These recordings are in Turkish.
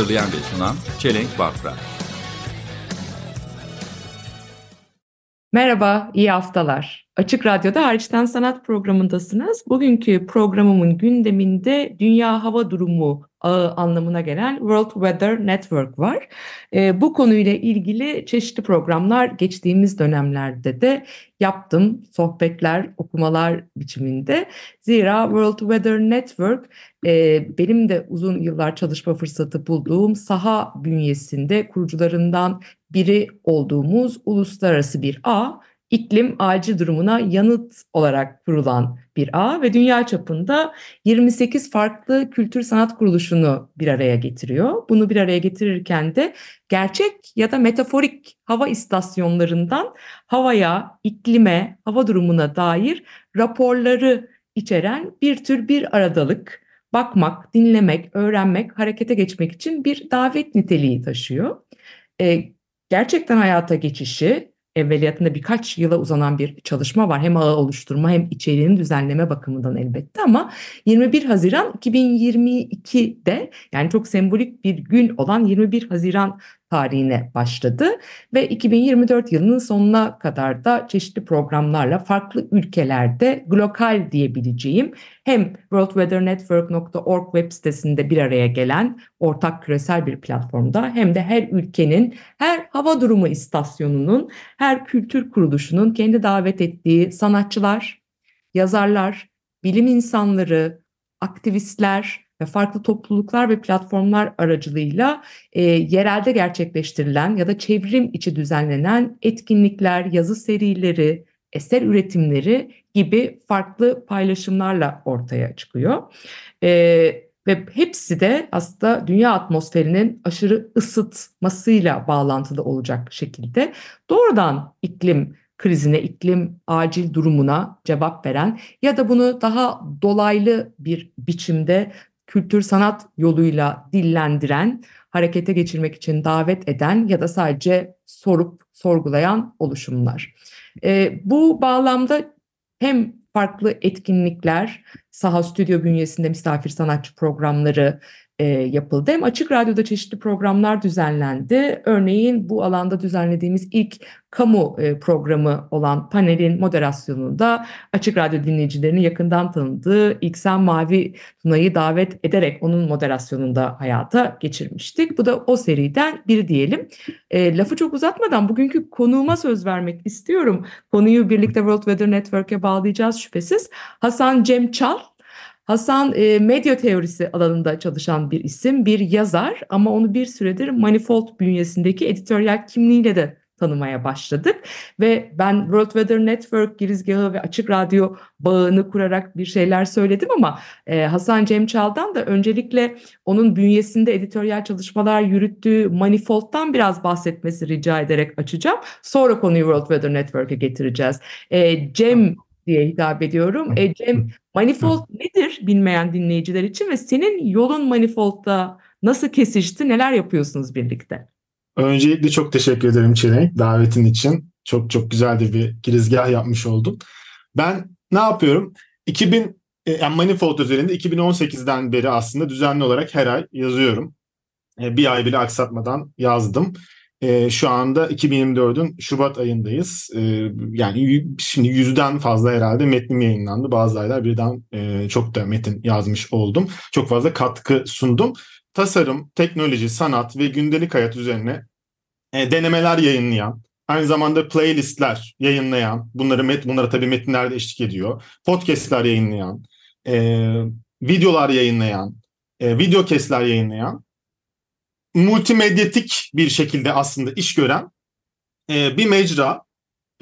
Hazırlayan ve sunan Çelenk Bafra. Merhaba, iyi haftalar. Açık Radyo'da Hariçten Sanat programındasınız. Bugünkü programımın gündeminde Dünya Hava Durumu ağı anlamına gelen World Weather Network var. Ee, bu konuyla ilgili çeşitli programlar geçtiğimiz dönemlerde de yaptım. Sohbetler, okumalar biçiminde. Zira World Weather Network e, benim de uzun yıllar çalışma fırsatı bulduğum saha bünyesinde kurucularından biri olduğumuz uluslararası bir ağ iklim acil durumuna yanıt olarak kurulan bir ağ ve dünya çapında 28 farklı kültür sanat kuruluşunu bir araya getiriyor. Bunu bir araya getirirken de gerçek ya da metaforik hava istasyonlarından havaya, iklime, hava durumuna dair raporları içeren bir tür bir aradalık, bakmak, dinlemek, öğrenmek, harekete geçmek için bir davet niteliği taşıyor. Ee, gerçekten hayata geçişi evveliyatında birkaç yıla uzanan bir çalışma var. Hem ağı oluşturma hem içeriğini düzenleme bakımından elbette ama 21 Haziran 2022'de yani çok sembolik bir gün olan 21 Haziran tarihine başladı ve 2024 yılının sonuna kadar da çeşitli programlarla farklı ülkelerde global diyebileceğim hem worldweathernetwork.org web sitesinde bir araya gelen ortak küresel bir platformda hem de her ülkenin, her hava durumu istasyonunun, her kültür kuruluşunun kendi davet ettiği sanatçılar, yazarlar, bilim insanları, aktivistler, ve farklı topluluklar ve platformlar aracılığıyla e, yerelde gerçekleştirilen ya da çevrim içi düzenlenen etkinlikler, yazı serileri, eser üretimleri gibi farklı paylaşımlarla ortaya çıkıyor. E, ve hepsi de aslında dünya atmosferinin aşırı ısıtmasıyla bağlantılı olacak şekilde doğrudan iklim krizine, iklim acil durumuna cevap veren ya da bunu daha dolaylı bir biçimde kültür sanat yoluyla dillendiren, harekete geçirmek için davet eden ya da sadece sorup sorgulayan oluşumlar. E, bu bağlamda hem farklı etkinlikler, saha stüdyo bünyesinde misafir sanatçı programları e, yapıldı. Hem Açık Radyo'da çeşitli programlar düzenlendi. Örneğin bu alanda düzenlediğimiz ilk kamu e, programı olan panelin moderasyonunda Açık Radyo dinleyicilerini yakından tanıdığı İksen Mavi Tuna'yı davet ederek onun moderasyonunda hayata geçirmiştik. Bu da o seriden bir diyelim. E, lafı çok uzatmadan bugünkü konuğuma söz vermek istiyorum. Konuyu birlikte World Weather Network'e bağlayacağız şüphesiz. Hasan Cem Çal Hasan e, medya teorisi alanında çalışan bir isim, bir yazar ama onu bir süredir Manifold bünyesindeki editoryal kimliğiyle de tanımaya başladık ve ben World Weather Network girizgahı ve açık radyo bağını kurarak bir şeyler söyledim ama e, Hasan Cem Çal'dan da öncelikle onun bünyesinde editoryal çalışmalar yürüttüğü Manifold'dan biraz bahsetmesi rica ederek açacağım. Sonra konuyu World Weather Network'e getireceğiz. E, Cem diye hitap ediyorum. E, Cem Manifold nedir bilmeyen dinleyiciler için ve senin yolun Manifold'da nasıl kesişti, neler yapıyorsunuz birlikte? Öncelikle çok teşekkür ederim Çelenk davetin için. Çok çok güzel de bir girizgah yapmış oldun. Ben ne yapıyorum? 2000 e, yani Manifold üzerinde 2018'den beri aslında düzenli olarak her ay yazıyorum. E, bir ay bile aksatmadan yazdım. E, şu anda 2024'ün Şubat ayındayız. E, yani şimdi yüzden fazla herhalde metnim yayınlandı. Bazı aylar birden e, çok da metin yazmış oldum. Çok fazla katkı sundum. Tasarım, teknoloji, sanat ve gündelik hayat üzerine e, denemeler yayınlayan, aynı zamanda playlistler yayınlayan, bunları met, bunlara tabii metinler de eşlik ediyor. Podcastler yayınlayan, e, videolar yayınlayan, e, video kesler yayınlayan multimedyatik bir şekilde aslında iş gören e, bir mecra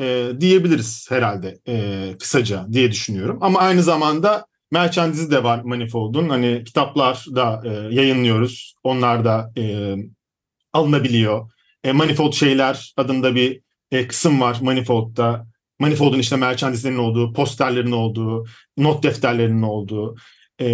e, diyebiliriz herhalde e, kısaca diye düşünüyorum. Ama aynı zamanda merchandise de var Manifold'un. Hani kitaplar da e, yayınlıyoruz. Onlar da e, alınabiliyor. E, Manifold şeyler adında bir e, kısım var Manifold'da. Manifold'un işte merchandislerinin olduğu, posterlerin olduğu, not defterlerinin olduğu. E,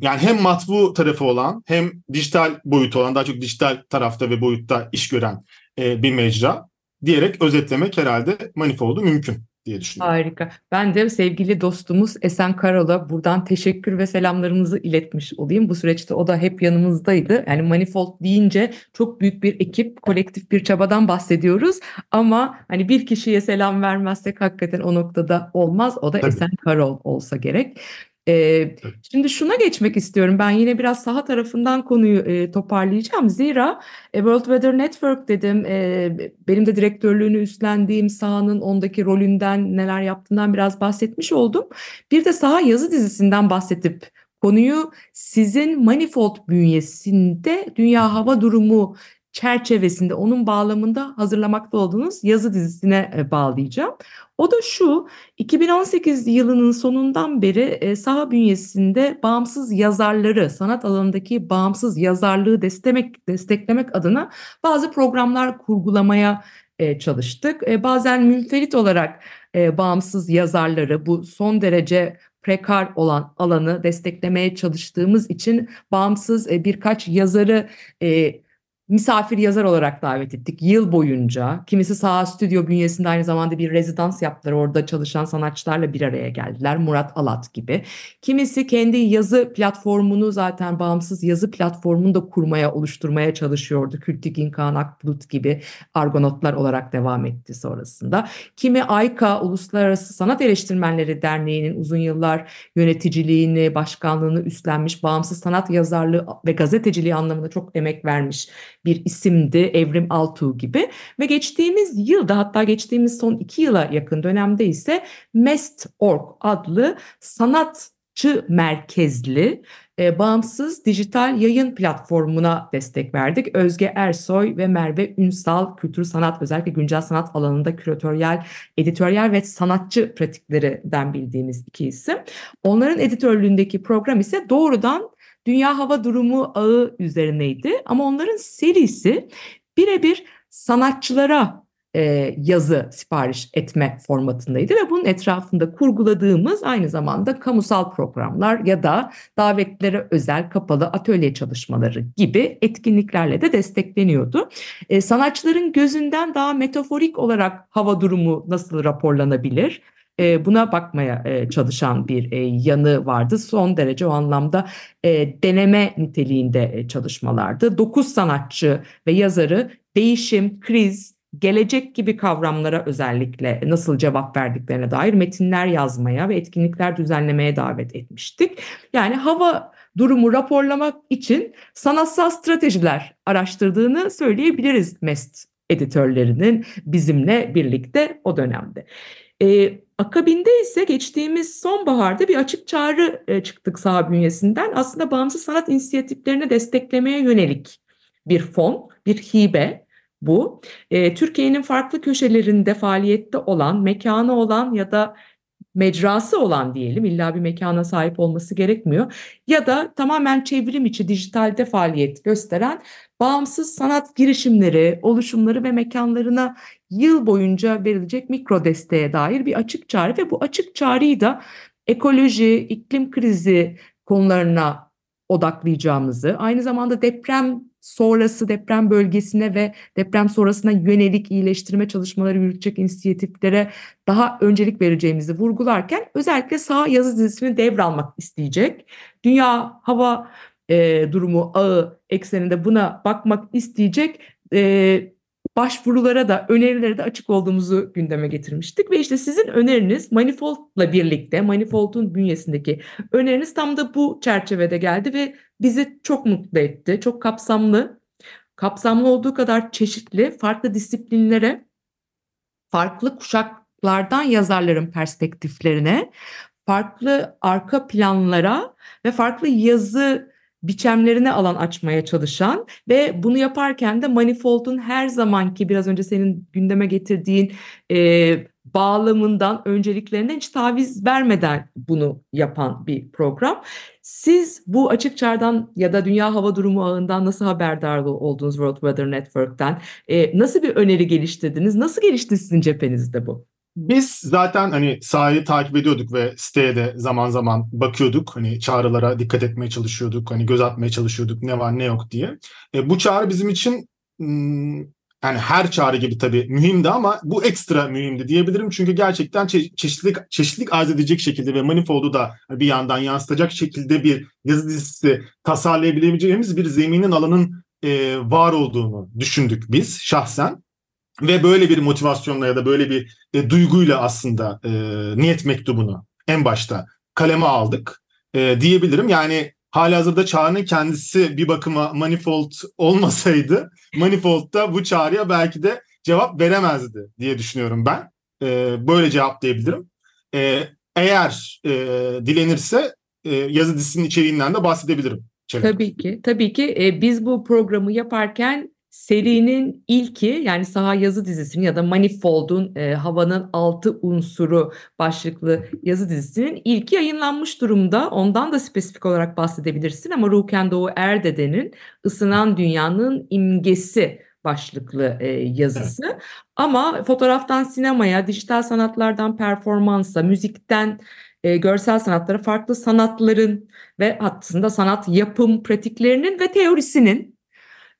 yani hem matbu tarafı olan hem dijital boyutu olan daha çok dijital tarafta ve boyutta iş gören e, bir mecra diyerek özetlemek herhalde Manifold'u mümkün diye düşünüyorum. Harika. Ben de sevgili dostumuz Esen Karol'a buradan teşekkür ve selamlarımızı iletmiş olayım. Bu süreçte o da hep yanımızdaydı. Yani Manifold deyince çok büyük bir ekip, kolektif bir çabadan bahsediyoruz. Ama hani bir kişiye selam vermezsek hakikaten o noktada olmaz. O da Tabii. Esen Karol olsa gerek. Ee, şimdi şuna geçmek istiyorum. Ben yine biraz saha tarafından konuyu e, toparlayacağım. Zira e, World Weather Network dedim. E, benim de direktörlüğünü üstlendiğim sahanın ondaki rolünden neler yaptığından biraz bahsetmiş oldum. Bir de saha yazı dizisinden bahsedip konuyu sizin Manifold bünyesinde dünya hava durumu çerçevesinde onun bağlamında hazırlamakta olduğunuz yazı dizisine e, bağlayacağım. O da şu 2018 yılının sonundan beri e, saha bünyesinde bağımsız yazarları, sanat alanındaki bağımsız yazarlığı desteklemek, desteklemek adına bazı programlar kurgulamaya e, çalıştık. Bazen münferit olarak bağımsız yazarları bu son derece prekar olan alanı desteklemeye çalıştığımız için bağımsız birkaç yazarı misafir yazar olarak davet ettik yıl boyunca. Kimisi Saha Stüdyo bünyesinde aynı zamanda bir rezidans yaptılar. Orada çalışan sanatçılarla bir araya geldiler. Murat Alat gibi. Kimisi kendi yazı platformunu zaten bağımsız yazı platformunu da kurmaya, oluşturmaya çalışıyordu. Kültigin, Kaan Akbulut gibi argonotlar olarak devam etti sonrasında. Kimi AYKA, Uluslararası Sanat Eleştirmenleri Derneği'nin uzun yıllar yöneticiliğini, başkanlığını üstlenmiş, bağımsız sanat yazarlığı ve gazeteciliği anlamında çok emek vermiş bir isimdi Evrim Altuğ gibi ve geçtiğimiz yılda hatta geçtiğimiz son iki yıla yakın dönemde ise Mest.org adlı sanatçı merkezli e, bağımsız dijital yayın platformuna destek verdik. Özge Ersoy ve Merve Ünsal kültür sanat özellikle güncel sanat alanında küratöryel, editoryal ve sanatçı pratiklerinden bildiğimiz iki isim. Onların editörlüğündeki program ise doğrudan Dünya Hava Durumu ağı üzerineydi ama onların serisi birebir sanatçılara e, yazı sipariş etme formatındaydı ve bunun etrafında kurguladığımız aynı zamanda kamusal programlar ya da davetlere özel kapalı atölye çalışmaları gibi etkinliklerle de destekleniyordu. E, sanatçıların gözünden daha metaforik olarak hava durumu nasıl raporlanabilir? E, buna bakmaya e, çalışan bir e, yanı vardı. Son derece o anlamda e, deneme niteliğinde çalışmalardı. Dokuz sanatçı ve yazarı değişim, kriz, gelecek gibi kavramlara özellikle nasıl cevap verdiklerine dair metinler yazmaya ve etkinlikler düzenlemeye davet etmiştik. Yani hava durumu raporlamak için sanatsal stratejiler araştırdığını söyleyebiliriz MEST editörlerinin bizimle birlikte o dönemde. Ee, akabinde ise geçtiğimiz sonbaharda bir açık çağrı e, çıktık saha bünyesinden. Aslında bağımsız sanat inisiyatiflerini desteklemeye yönelik bir fon, bir hibe bu. E, Türkiye'nin farklı köşelerinde faaliyette olan, mekanı olan ya da mecrası olan diyelim illa bir mekana sahip olması gerekmiyor. Ya da tamamen çevrim içi dijitalde faaliyet gösteren bağımsız sanat girişimleri, oluşumları ve mekanlarına yıl boyunca verilecek mikro desteğe dair bir açık çağrı ve bu açık çağrıyı da ekoloji, iklim krizi konularına odaklayacağımızı, aynı zamanda deprem sonrası deprem bölgesine ve deprem sonrasına yönelik iyileştirme çalışmaları yürütecek inisiyatiflere daha öncelik vereceğimizi vurgularken özellikle sağ yazı dizisini devralmak isteyecek. Dünya Hava e, Durumu ağı ekseninde buna bakmak isteyecek e, başvurulara da önerilere de açık olduğumuzu gündeme getirmiştik. Ve işte sizin öneriniz Manifold'la birlikte Manifold'un bünyesindeki öneriniz tam da bu çerçevede geldi ve bizi çok mutlu etti. Çok kapsamlı, kapsamlı olduğu kadar çeşitli, farklı disiplinlere, farklı kuşaklardan yazarların perspektiflerine, farklı arka planlara ve farklı yazı biçemlerine alan açmaya çalışan ve bunu yaparken de Manifold'un her zamanki biraz önce senin gündeme getirdiğin e, bağlamından, önceliklerinden hiç taviz vermeden bunu yapan bir program. Siz bu açık çağdan ya da Dünya Hava Durumu ağından nasıl haberdar oldunuz World Weather Network'ten? E, nasıl bir öneri geliştirdiniz? Nasıl gelişti sizin cephenizde bu? Biz zaten hani sahayı takip ediyorduk ve siteye de zaman zaman bakıyorduk. Hani çağrılara dikkat etmeye çalışıyorduk. Hani göz atmaya çalışıyorduk ne var ne yok diye. E, bu çağrı bizim için hmm, yani her çağrı gibi tabii mühimdi ama bu ekstra mühimdi diyebilirim. Çünkü gerçekten çe- çeşitlilik çeşitlilik arz edecek şekilde ve Manifold'u da bir yandan yansıtacak şekilde bir yazı dizisi tasarlayabileceğimiz bir zeminin alanın e, var olduğunu düşündük biz şahsen. Ve böyle bir motivasyonla ya da böyle bir e, duyguyla aslında e, niyet mektubunu en başta kaleme aldık e, diyebilirim. Yani halihazırda çağrının kendisi bir bakıma manifold olmasaydı manifold'da bu çağrıya belki de cevap veremezdi diye düşünüyorum ben. E, böyle cevaplayabilirim. E, eğer e, dilenirse e, yazı dizisinin içeriğinden de bahsedebilirim. Çelik. Tabii ki, tabii ki e, biz bu programı yaparken serinin ilki yani saha yazı dizisinin ya da Manifold'un e, havanın altı unsuru başlıklı yazı dizisinin ilki yayınlanmış durumda. Ondan da spesifik olarak bahsedebilirsin ama Ruken Doğu Erdede'nin ısınan dünyanın imgesi başlıklı e, yazısı. Evet. Ama fotoğraftan sinemaya, dijital sanatlardan performansa, müzikten e, görsel sanatlara farklı sanatların ve aslında sanat yapım pratiklerinin ve teorisinin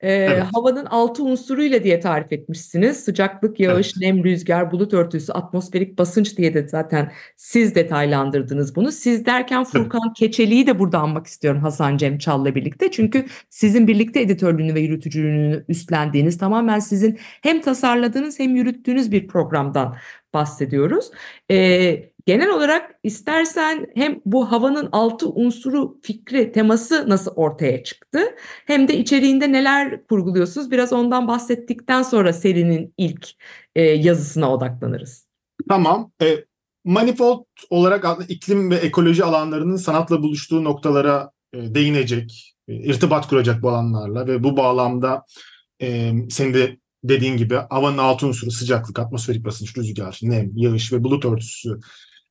e, evet. havanın altı unsuruyla diye tarif etmişsiniz. Sıcaklık, yağış, evet. nem, rüzgar, bulut örtüsü, atmosferik basınç diye de zaten siz detaylandırdınız bunu. Siz derken Furkan evet. Keçeli'yi de burada anmak istiyorum Hasan Cem Çal'la birlikte. Çünkü sizin birlikte editörlüğünü ve yürütücülüğünü üstlendiğiniz tamamen sizin hem tasarladığınız hem yürüttüğünüz bir programdan bahsediyoruz. Ee, genel olarak istersen hem bu havanın altı unsuru fikri teması nasıl ortaya çıktı hem de içeriğinde neler kurguluyorsunuz biraz ondan bahsettikten sonra serinin ilk e, yazısına odaklanırız. Tamam. E, manifold olarak iklim ve ekoloji alanlarının sanatla buluştuğu noktalara e, değinecek, e, irtibat kuracak bu alanlarla ve bu bağlamda e, senin de dediğin gibi havanın altı unsuru sıcaklık, atmosferik basınç, rüzgar, nem, yağış ve bulut örtüsü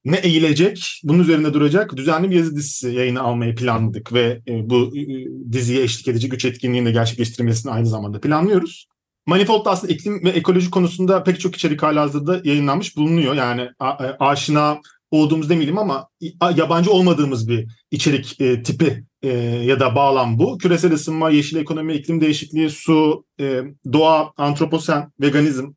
ne eğilecek, bunun üzerinde duracak düzenli bir yazı dizisi yayını almayı planladık ve e, bu e, diziye eşlik edecek güç etkinliğini de gerçekleştirmesini aynı zamanda planlıyoruz. Manifold'da aslında iklim ve ekoloji konusunda pek çok içerik halihazırda yayınlanmış bulunuyor. Yani a, a, aşina olduğumuz demeyelim ama yabancı olmadığımız bir içerik e, tipi e, ya da bağlam bu. Küresel ısınma, yeşil ekonomi, iklim değişikliği, su, e, doğa, antroposen, veganizm,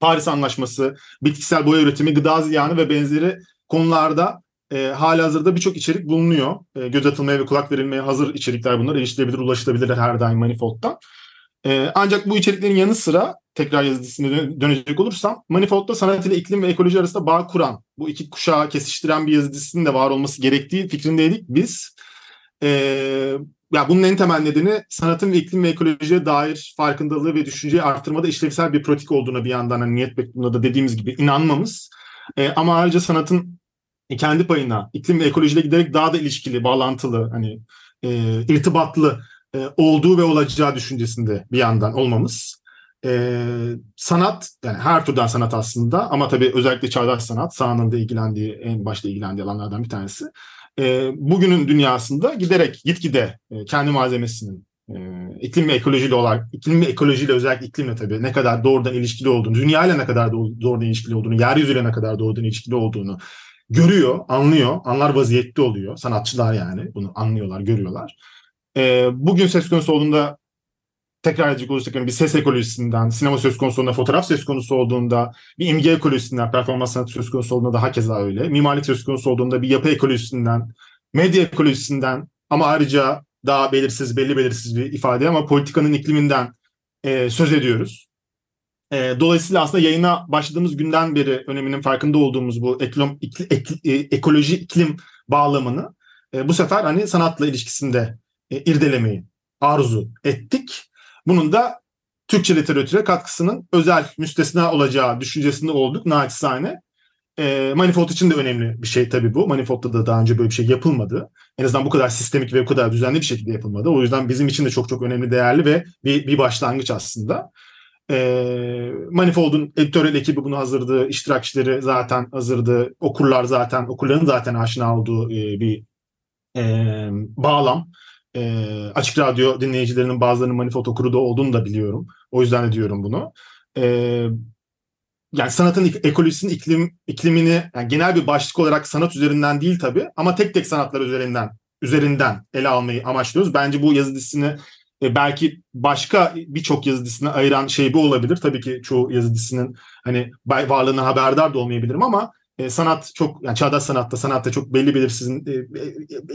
Paris Anlaşması, bitkisel boya üretimi, gıda ziyanı ve benzeri konularda e, hali hazırda birçok içerik bulunuyor. E, göz atılmaya ve kulak verilmeye hazır içerikler bunlar. Erişilebilir, ulaşılabilirler her daim Manifold'dan. E, ancak bu içeriklerin yanı sıra tekrar yazı dönecek olursam Manifold'da sanat ile iklim ve ekoloji arasında bağ kuran, bu iki kuşağı kesiştiren bir yazı dizisinin de var olması gerektiği fikrindeydik biz. E, ya bunun en temel nedeni sanatın iklim ve ekolojiye dair farkındalığı ve düşünceyi artırmada işlevsel bir pratik olduğuna bir yandan hani niyet mektubunda da dediğimiz gibi inanmamız. E, ama ayrıca sanatın kendi payına iklim ve ekolojiyle giderek daha da ilişkili, bağlantılı, hani e, irtibatlı e, olduğu ve olacağı düşüncesinde bir yandan olmamız. E, sanat, yani her türden sanat aslında ama tabii özellikle çağdaş sanat, sahanın da ilgilendiği, en başta ilgilendiği alanlardan bir tanesi e, bugünün dünyasında giderek gitgide e, kendi malzemesinin e, iklim ve ekolojiyle olarak iklim ve ekolojiyle özellikle iklimle tabii ne kadar doğrudan ilişkili olduğunu, dünyayla ne kadar doğrudan ilişkili olduğunu, yeryüzüyle ne kadar doğrudan ilişkili olduğunu görüyor, anlıyor, anlar vaziyette oluyor. Sanatçılar yani bunu anlıyorlar, görüyorlar. E, bugün söz konusu olduğunda tekrar edecek olursak bir ses ekolojisinden, sinema söz konusu olduğunda, fotoğraf söz konusu olduğunda, bir imge ekolojisinden, performans sanatı söz konusu olduğunda daha keza öyle. Mimarlık söz konusu olduğunda bir yapı ekolojisinden, medya ekolojisinden ama ayrıca daha belirsiz, belli belirsiz bir ifade ama politikanın ikliminden e, söz ediyoruz. E, dolayısıyla aslında yayına başladığımız günden beri öneminin farkında olduğumuz bu eklom, ikli, ek, e, ekoloji iklim bağlamını e, bu sefer hani sanatla ilişkisinde e, irdelemeyi arzu ettik. Bunun da Türkçe literatüre katkısının özel müstesna olacağı düşüncesinde olduk naçizane. E, Manifold için de önemli bir şey tabii bu. Manifold'da da daha önce böyle bir şey yapılmadı. En azından bu kadar sistemik ve bu kadar düzenli bir şekilde yapılmadı. O yüzden bizim için de çok çok önemli, değerli ve bir, bir başlangıç aslında. E, Manifold'un editörel ekibi bunu hazırdı. iştirakçileri zaten hazırdı. Okurlar zaten, okurların zaten aşina olduğu e, bir e, bağlam. E, açık radyo dinleyicilerinin bazılarının Manifold okuru da olduğunu da biliyorum. O yüzden de diyorum bunu. E, yani sanatın ekolojisinin iklim, iklimini yani genel bir başlık olarak sanat üzerinden değil tabii ama tek tek sanatlar üzerinden üzerinden ele almayı amaçlıyoruz. Bence bu yazı dizisini e, belki başka birçok yazı dizisine ayıran şey bu olabilir. Tabii ki çoğu yazı dizisinin hani varlığına haberdar da olmayabilirim ama e, sanat çok yani çağdaş sanatta sanatta çok belli belirsiz e, e,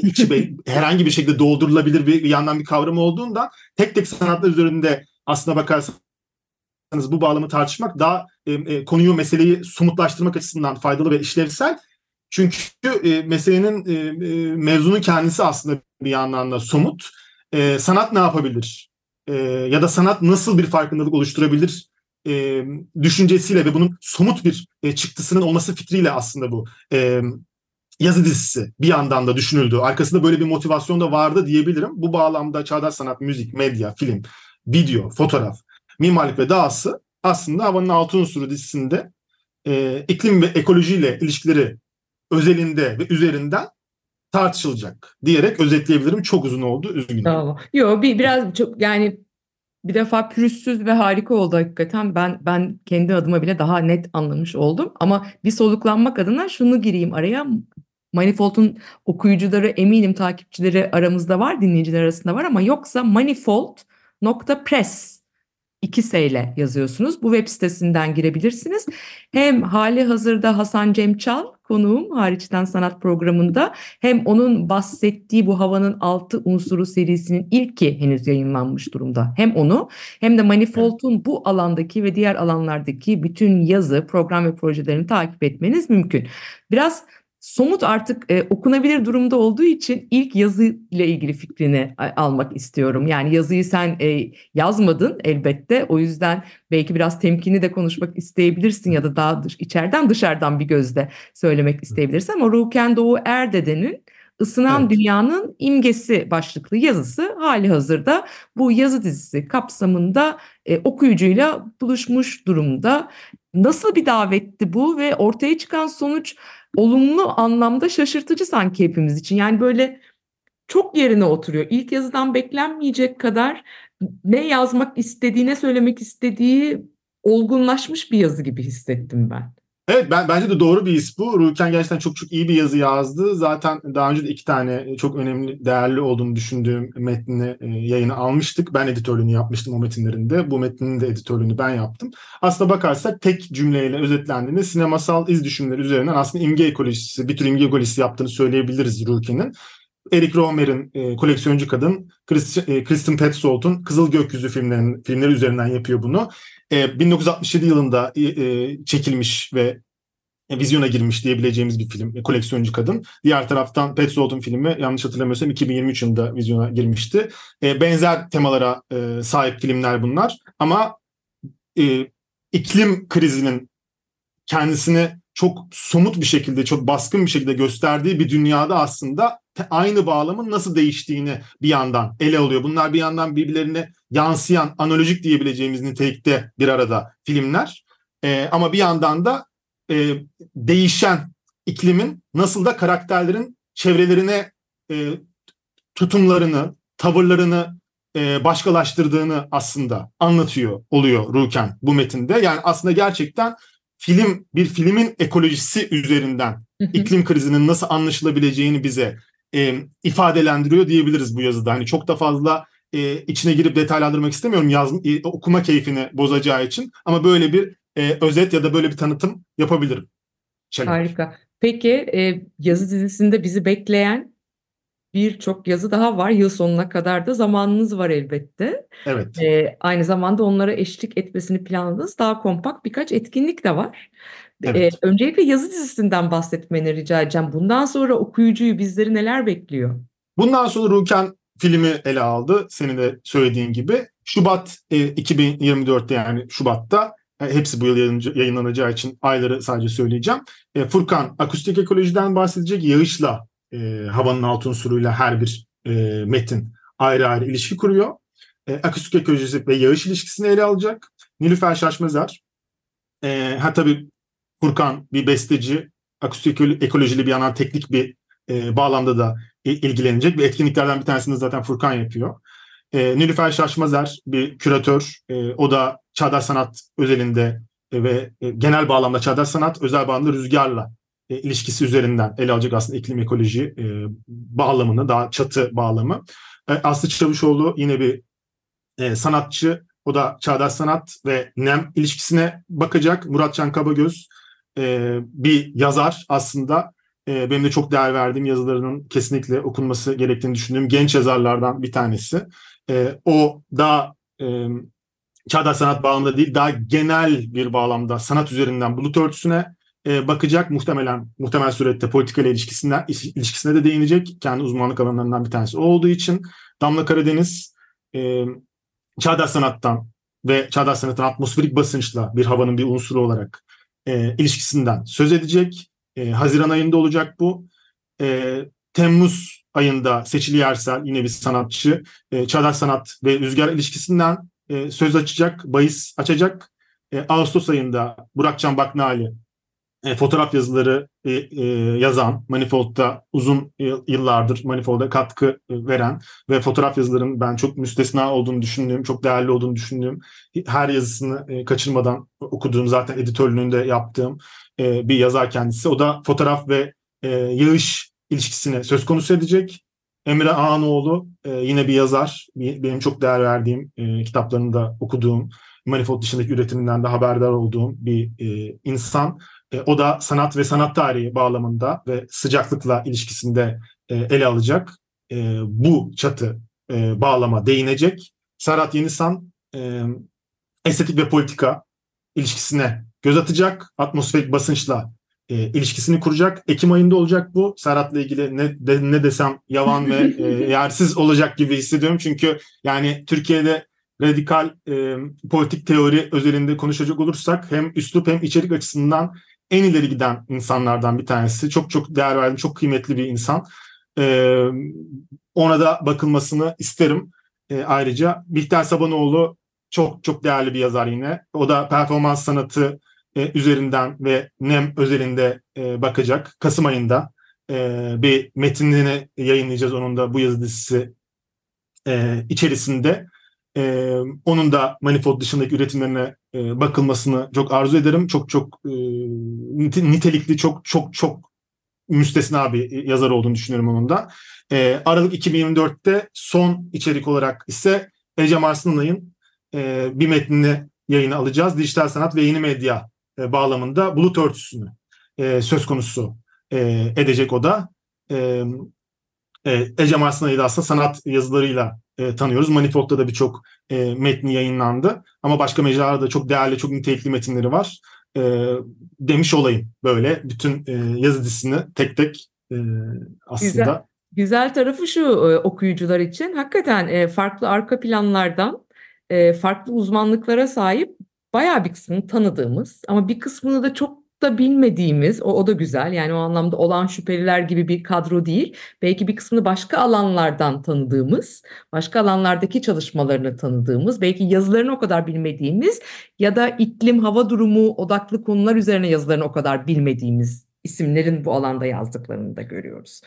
içi herhangi bir şekilde doldurulabilir bir, bir yandan bir kavram olduğunda tek tek sanatlar üzerinde aslına bakarsanız bu bağlamı tartışmak daha e, e, konuyu meseleyi somutlaştırmak açısından faydalı ve işlevsel. Çünkü e, meselenin e, e, mevzunun kendisi aslında bir yandan da somut. E, sanat ne yapabilir? E, ya da sanat nasıl bir farkındalık oluşturabilir? E, düşüncesiyle ve bunun somut bir e, çıktısının olması fikriyle aslında bu e, yazı dizisi bir yandan da düşünüldü. Arkasında böyle bir motivasyon da vardı diyebilirim. Bu bağlamda çağdaş sanat, müzik, medya, film, video, fotoğraf, mimarlık ve dahası aslında Havanın Altı Unsuru dizisinde e, iklim ve ekolojiyle ilişkileri özelinde ve üzerinden tartışılacak diyerek özetleyebilirim. Çok uzun oldu. Üzgünüm. Tamam. Yo bir biraz çok yani bir defa pürüzsüz ve harika oldu hakikaten. Ben ben kendi adıma bile daha net anlamış oldum. Ama bir soluklanmak adına şunu gireyim araya. Manifold'un okuyucuları eminim takipçileri aramızda var, dinleyiciler arasında var ama yoksa manifold.press iki S ile yazıyorsunuz. Bu web sitesinden girebilirsiniz. Hem hali hazırda Hasan Cemçal konuğum hariçten sanat programında hem onun bahsettiği bu havanın altı unsuru serisinin ilki henüz yayınlanmış durumda. Hem onu hem de Manifold'un bu alandaki ve diğer alanlardaki bütün yazı, program ve projelerini takip etmeniz mümkün. Biraz somut artık e, okunabilir durumda olduğu için ilk yazı ile ilgili fikrini a- almak istiyorum. Yani yazıyı sen e, yazmadın elbette. O yüzden belki biraz temkinli de konuşmak isteyebilirsin ya da daha dış, içeriden dışarıdan bir gözle söylemek isteyebilirsin. Ama Ruken Doğu Erdede'nin Isınan Evet. Dünyanın İmgesi başlıklı yazısı hali hazırda bu yazı dizisi kapsamında e, okuyucuyla buluşmuş durumda. Nasıl bir davetti bu ve ortaya çıkan sonuç olumlu anlamda şaşırtıcı sanki hepimiz için. Yani böyle çok yerine oturuyor. İlk yazıdan beklenmeyecek kadar ne yazmak istediğine söylemek istediği olgunlaşmış bir yazı gibi hissettim ben. Evet ben bence de doğru bir his bu. Ruken gerçekten çok çok iyi bir yazı yazdı. Zaten daha önce de iki tane çok önemli, değerli olduğunu düşündüğüm metnini e, yayına almıştık. Ben editörlüğünü yapmıştım o metinlerinde. Bu metnin de editörlüğünü ben yaptım. Aslına bakarsak tek cümleyle özetlendiğinde sinemasal iz düşümleri üzerinden aslında imge ekolojisi, bir tür imge ekolojisi yaptığını söyleyebiliriz Ruken'in. Eric Rohmer'in e, koleksiyoncu kadın, Christi- e, Kristen Petzold'un Kızıl Gökyüzü filmlerin, filmleri üzerinden yapıyor bunu. E, 1967 yılında e, e, çekilmiş ve e, vizyona girmiş diyebileceğimiz bir film. E, koleksiyoncu kadın. Diğer taraftan Petzold'un filmi yanlış hatırlamıyorsam 2023 yılında vizyona girmişti. E, benzer temalara e, sahip filmler bunlar. Ama e, iklim krizinin kendisini çok somut bir şekilde, çok baskın bir şekilde gösterdiği bir dünyada aslında aynı bağlamın nasıl değiştiğini bir yandan ele alıyor. Bunlar bir yandan birbirlerine yansıyan, analojik diyebileceğimiz nitelikte bir arada filmler. Ee, ama bir yandan da e, değişen iklimin nasıl da karakterlerin çevrelerine e, tutumlarını, tavırlarını e, başkalaştırdığını aslında anlatıyor oluyor Ruken bu metinde. Yani aslında gerçekten film bir filmin ekolojisi üzerinden iklim krizinin nasıl anlaşılabileceğini bize e, ifadelendiriyor diyebiliriz bu yazıda. Hani çok da fazla e, içine girip detaylandırmak istemiyorum yaz, e, okuma keyfini bozacağı için ama böyle bir e, özet ya da böyle bir tanıtım yapabilirim. Çelenk. Harika. Peki e, yazı dizisinde bizi bekleyen birçok yazı daha var. Yıl sonuna kadar da zamanınız var elbette. Evet. E, aynı zamanda onlara eşlik etmesini planladığınız daha kompakt birkaç etkinlik de var. E, Evet. öncelikle yazı dizisinden bahsetmeni rica edeceğim. Bundan sonra okuyucuyu bizleri neler bekliyor? Bundan sonra Ruken filmi ele aldı. Senin de söylediğin gibi. Şubat e, 2024'te yani Şubat'ta E, hepsi bu yıl yayınlanacağı için ayları sadece söyleyeceğim. E, Furkan akustik ekolojiden bahsedecek. Yağışla e, havanın alt unsuruyla her bir e, metin ayrı ayrı ilişki kuruyor. E, akustik ekolojisi ve yağış ilişkisini ele alacak. Nilüfer Şaşmazer. E, ha tabii Furkan bir besteci, akustik ekolo- ekolojili bir yandan teknik bir e, bağlamda da ilgilenecek ve etkinliklerden bir tanesini zaten Furkan yapıyor. E, Nilüfer Şaşmazer bir küratör. E, o da çağdaş sanat özelinde e, ve e, genel bağlamda çağdaş sanat, özel bağlamda rüzgarla e, ilişkisi üzerinden ele alacak aslında iklim ekoloji e, bağlamını, daha çatı bağlamı. E, Aslı Çavuşoğlu yine bir e, sanatçı. O da çağdaş sanat ve nem ilişkisine bakacak. Muratcan Kabagöz e, bir yazar aslında. E, benim de çok değer verdiğim yazılarının kesinlikle okunması gerektiğini düşündüğüm genç yazarlardan bir tanesi. E, o daha e, çağdaş sanat bağlamında değil, daha genel bir bağlamda sanat üzerinden bulut örtüsüne e, bakacak. Muhtemelen muhtemel surette politika ile ilişkisine de değinecek. Kendi uzmanlık alanlarından bir tanesi o olduğu için. Damla Karadeniz e, çağdaş sanattan ve çağdaş sanatın atmosferik basınçla bir havanın bir unsuru olarak e, ilişkisinden söz edecek. E, Haziran ayında olacak bu. E, Temmuz ayında Seçili Yersel yine bir sanatçı e, çağdaş sanat ve rüzgar ilişkisinden e, söz açacak, bahis açacak. E, Ağustos ayında Burakcan Baknali e, fotoğraf yazıları e, e, yazan, Manifold'da uzun yıl- yıllardır Manifold'a katkı e, veren ve fotoğraf yazılarının ben çok müstesna olduğunu düşündüğüm, çok değerli olduğunu düşündüğüm, her yazısını e, kaçırmadan okuduğum, zaten editörlüğünü yaptığım e, bir yazar kendisi. O da fotoğraf ve e, yağış ilişkisine söz konusu edecek. Emre Ağanoğlu e, yine bir yazar. Benim çok değer verdiğim, e, kitaplarını da okuduğum, Manifold dışındaki üretiminden de haberdar olduğum bir e, insan. E, o da sanat ve sanat tarihi bağlamında ve sıcaklıkla ilişkisinde e, ele alacak. E, bu çatı e, bağlama değinecek. Serhat Yenisan e, estetik ve politika ilişkisine göz atacak. Atmosferik basınçla e, ilişkisini kuracak. Ekim ayında olacak bu. Serhat'la ilgili ne, de- ne desem yavan ve e, yersiz olacak gibi hissediyorum. Çünkü yani Türkiye'de radikal e, politik teori özelinde konuşacak olursak hem üslup hem içerik açısından en ileri giden insanlardan bir tanesi. Çok çok değer verdiğim, çok kıymetli bir insan. E, ona da bakılmasını isterim. E, ayrıca Bihter Sabanoğlu çok çok değerli bir yazar yine. O da performans sanatı e, üzerinden ve NEM özelinde e, bakacak. Kasım ayında e, bir metinini yayınlayacağız onun da bu yazı dizisi e, içerisinde. E, onun da Manifold dışındaki üretimlerine e, bakılmasını çok arzu ederim. Çok çok e, nite- nitelikli, çok çok çok müstesna bir yazar olduğunu düşünüyorum onun da. E, Aralık 2024'te son içerik olarak ise Ecem Arslanay'ın e, bir metnini yayına alacağız. Dijital sanat ve yeni medya e, bağlamında bulut örtüsünü e, söz konusu e, edecek o da. E, e, Ecem Arslanay'ı da aslında sanat yazılarıyla e, tanıyoruz. Manifold'da da birçok e, metni yayınlandı. Ama başka mecralarda da çok değerli, çok nitelikli metinleri var. E, demiş olayım böyle. Bütün e, yazı dizisini tek tek e, aslında Güzel. Güzel tarafı şu e, okuyucular için hakikaten e, farklı arka planlardan e, farklı uzmanlıklara sahip bayağı bir kısmını tanıdığımız ama bir kısmını da çok da bilmediğimiz o, o da güzel. Yani o anlamda olan şüpheliler gibi bir kadro değil. Belki bir kısmını başka alanlardan tanıdığımız başka alanlardaki çalışmalarını tanıdığımız belki yazılarını o kadar bilmediğimiz ya da iklim hava durumu odaklı konular üzerine yazılarını o kadar bilmediğimiz isimlerin bu alanda yazdıklarını da görüyoruz.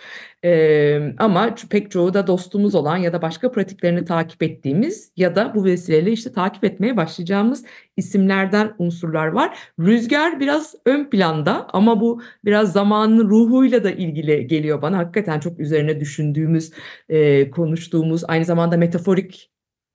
Ee, ama pek çoğu da dostumuz olan ya da başka pratiklerini takip ettiğimiz ya da bu vesileyle işte takip etmeye başlayacağımız isimlerden unsurlar var. Rüzgar biraz ön planda ama bu biraz zamanın ruhuyla da ilgili geliyor bana. Hakikaten çok üzerine düşündüğümüz, e, konuştuğumuz, aynı zamanda metaforik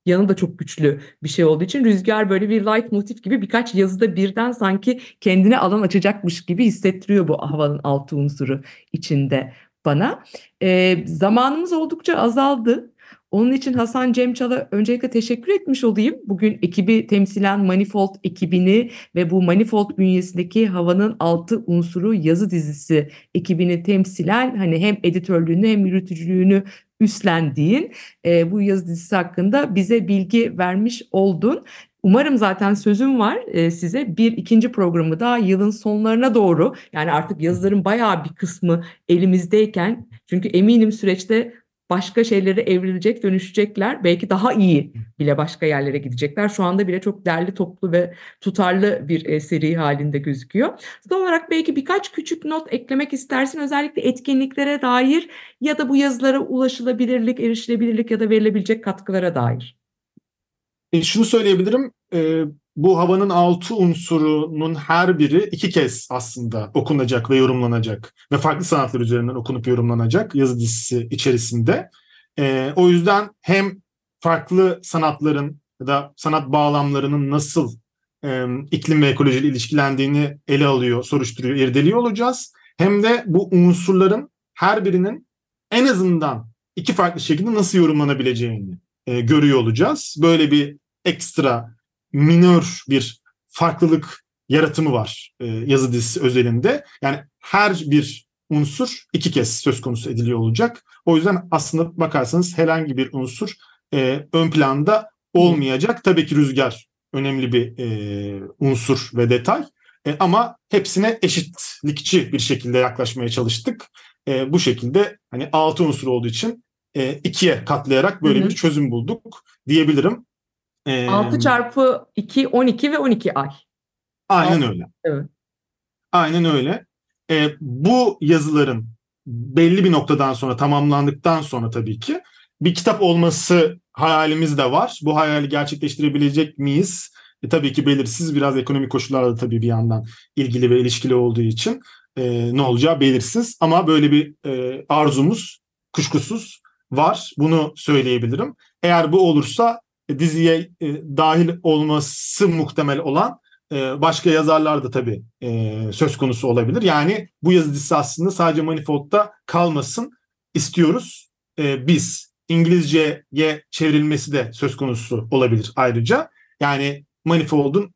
yanı da çok güçlü bir şey olduğu için rüzgar böyle bir light motif gibi birkaç yazıda birden sanki kendine alan açacakmış gibi hissettiriyor bu havanın altı unsuru içinde bana. Ee, zamanımız oldukça azaldı. Onun için Hasan Cemçal'a öncelikle teşekkür etmiş olayım. Bugün ekibi temsilen Manifold ekibini ve bu Manifold bünyesindeki havanın altı unsuru yazı dizisi ekibini temsilen hani hem editörlüğünü hem yürütücülüğünü üstlendiğin e, bu yazı dizisi hakkında bize bilgi vermiş oldun. Umarım zaten sözüm var size bir ikinci programı daha yılın sonlarına doğru yani artık yazıların bayağı bir kısmı elimizdeyken çünkü eminim süreçte başka şeylere evrilecek, dönüşecekler. Belki daha iyi bile başka yerlere gidecekler. Şu anda bile çok derli toplu ve tutarlı bir e, seri halinde gözüküyor. Son olarak belki birkaç küçük not eklemek istersin. Özellikle etkinliklere dair ya da bu yazılara ulaşılabilirlik, erişilebilirlik ya da verilebilecek katkılara dair. E, şunu söyleyebilirim. E, bu havanın altı unsurunun her biri iki kez aslında okunacak ve yorumlanacak ve farklı sanatlar üzerinden okunup yorumlanacak yazı dizisi içerisinde. E, o yüzden hem farklı sanatların ya da sanat bağlamlarının nasıl e, iklim ve ekolojiyle ilişkilendiğini ele alıyor, soruşturuyor, irdeliyor olacağız. Hem de bu unsurların her birinin en azından iki farklı şekilde nasıl yorumlanabileceğini e, görüyor olacağız. Böyle bir ekstra minör bir farklılık yaratımı var e, yazı dizisi özelinde. Yani her bir unsur iki kez söz konusu ediliyor olacak. O yüzden aslında bakarsanız herhangi bir unsur e, ön planda olmayacak. Tabii ki rüzgar önemli bir e, unsur ve detay. E, ama hepsine eşitlikçi bir şekilde yaklaşmaya çalıştık. E, bu şekilde hani altı unsur olduğu için e, ikiye katlayarak böyle Hı hı. bir çözüm bulduk diyebilirim. E, 6 çarpı 2, 12 ve 12 ay. Aynen öyle. Evet. Aynen öyle. E, bu yazıların belli bir noktadan sonra tamamlandıktan sonra tabii ki bir kitap olması hayalimiz de var. Bu hayali gerçekleştirebilecek miyiz? E, tabii ki belirsiz. Biraz ekonomik koşullarla tabii bir yandan ilgili ve ilişkili olduğu için e, ne olacağı belirsiz. Ama böyle bir e, arzumuz kuşkusuz var. Bunu söyleyebilirim. Eğer bu olursa diziye e, dahil olması muhtemel olan e, başka yazarlar da tabii e, söz konusu olabilir. Yani bu yazı dizisi aslında sadece Manifold'da kalmasın istiyoruz. E, biz İngilizceye çevrilmesi de söz konusu olabilir ayrıca. Yani Manifold'un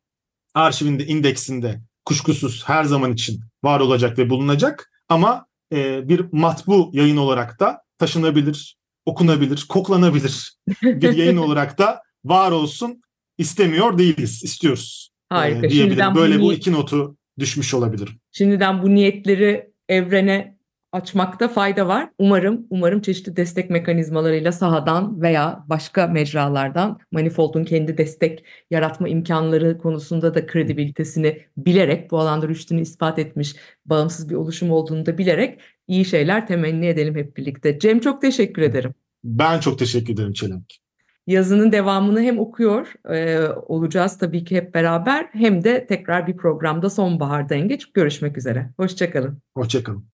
arşivinde, indeksinde kuşkusuz her zaman için var olacak ve bulunacak. Ama e, bir matbu yayın olarak da taşınabilir, okunabilir, koklanabilir bir yayın olarak da var olsun istemiyor değiliz, istiyoruz. Harika. e, diyebilirim. Böyle bu, bu iki notu düşmüş olabilirim. şimdiden bu niyetleri evrene açmakta fayda var. Umarım umarım çeşitli destek mekanizmalarıyla sahadan veya başka mecralardan Manifold'un kendi destek yaratma imkanları konusunda da kredibilitesini bilerek bu alanda rüştünü ispat etmiş bağımsız bir oluşum olduğunu da bilerek iyi şeyler temenni edelim hep birlikte. Cem çok teşekkür ederim. Ben çok teşekkür ederim Çelenk. Yazının devamını hem okuyor e, olacağız tabii ki hep beraber hem de tekrar bir programda sonbaharda en geç görüşmek üzere. Hoşçakalın. Hoşçakalın.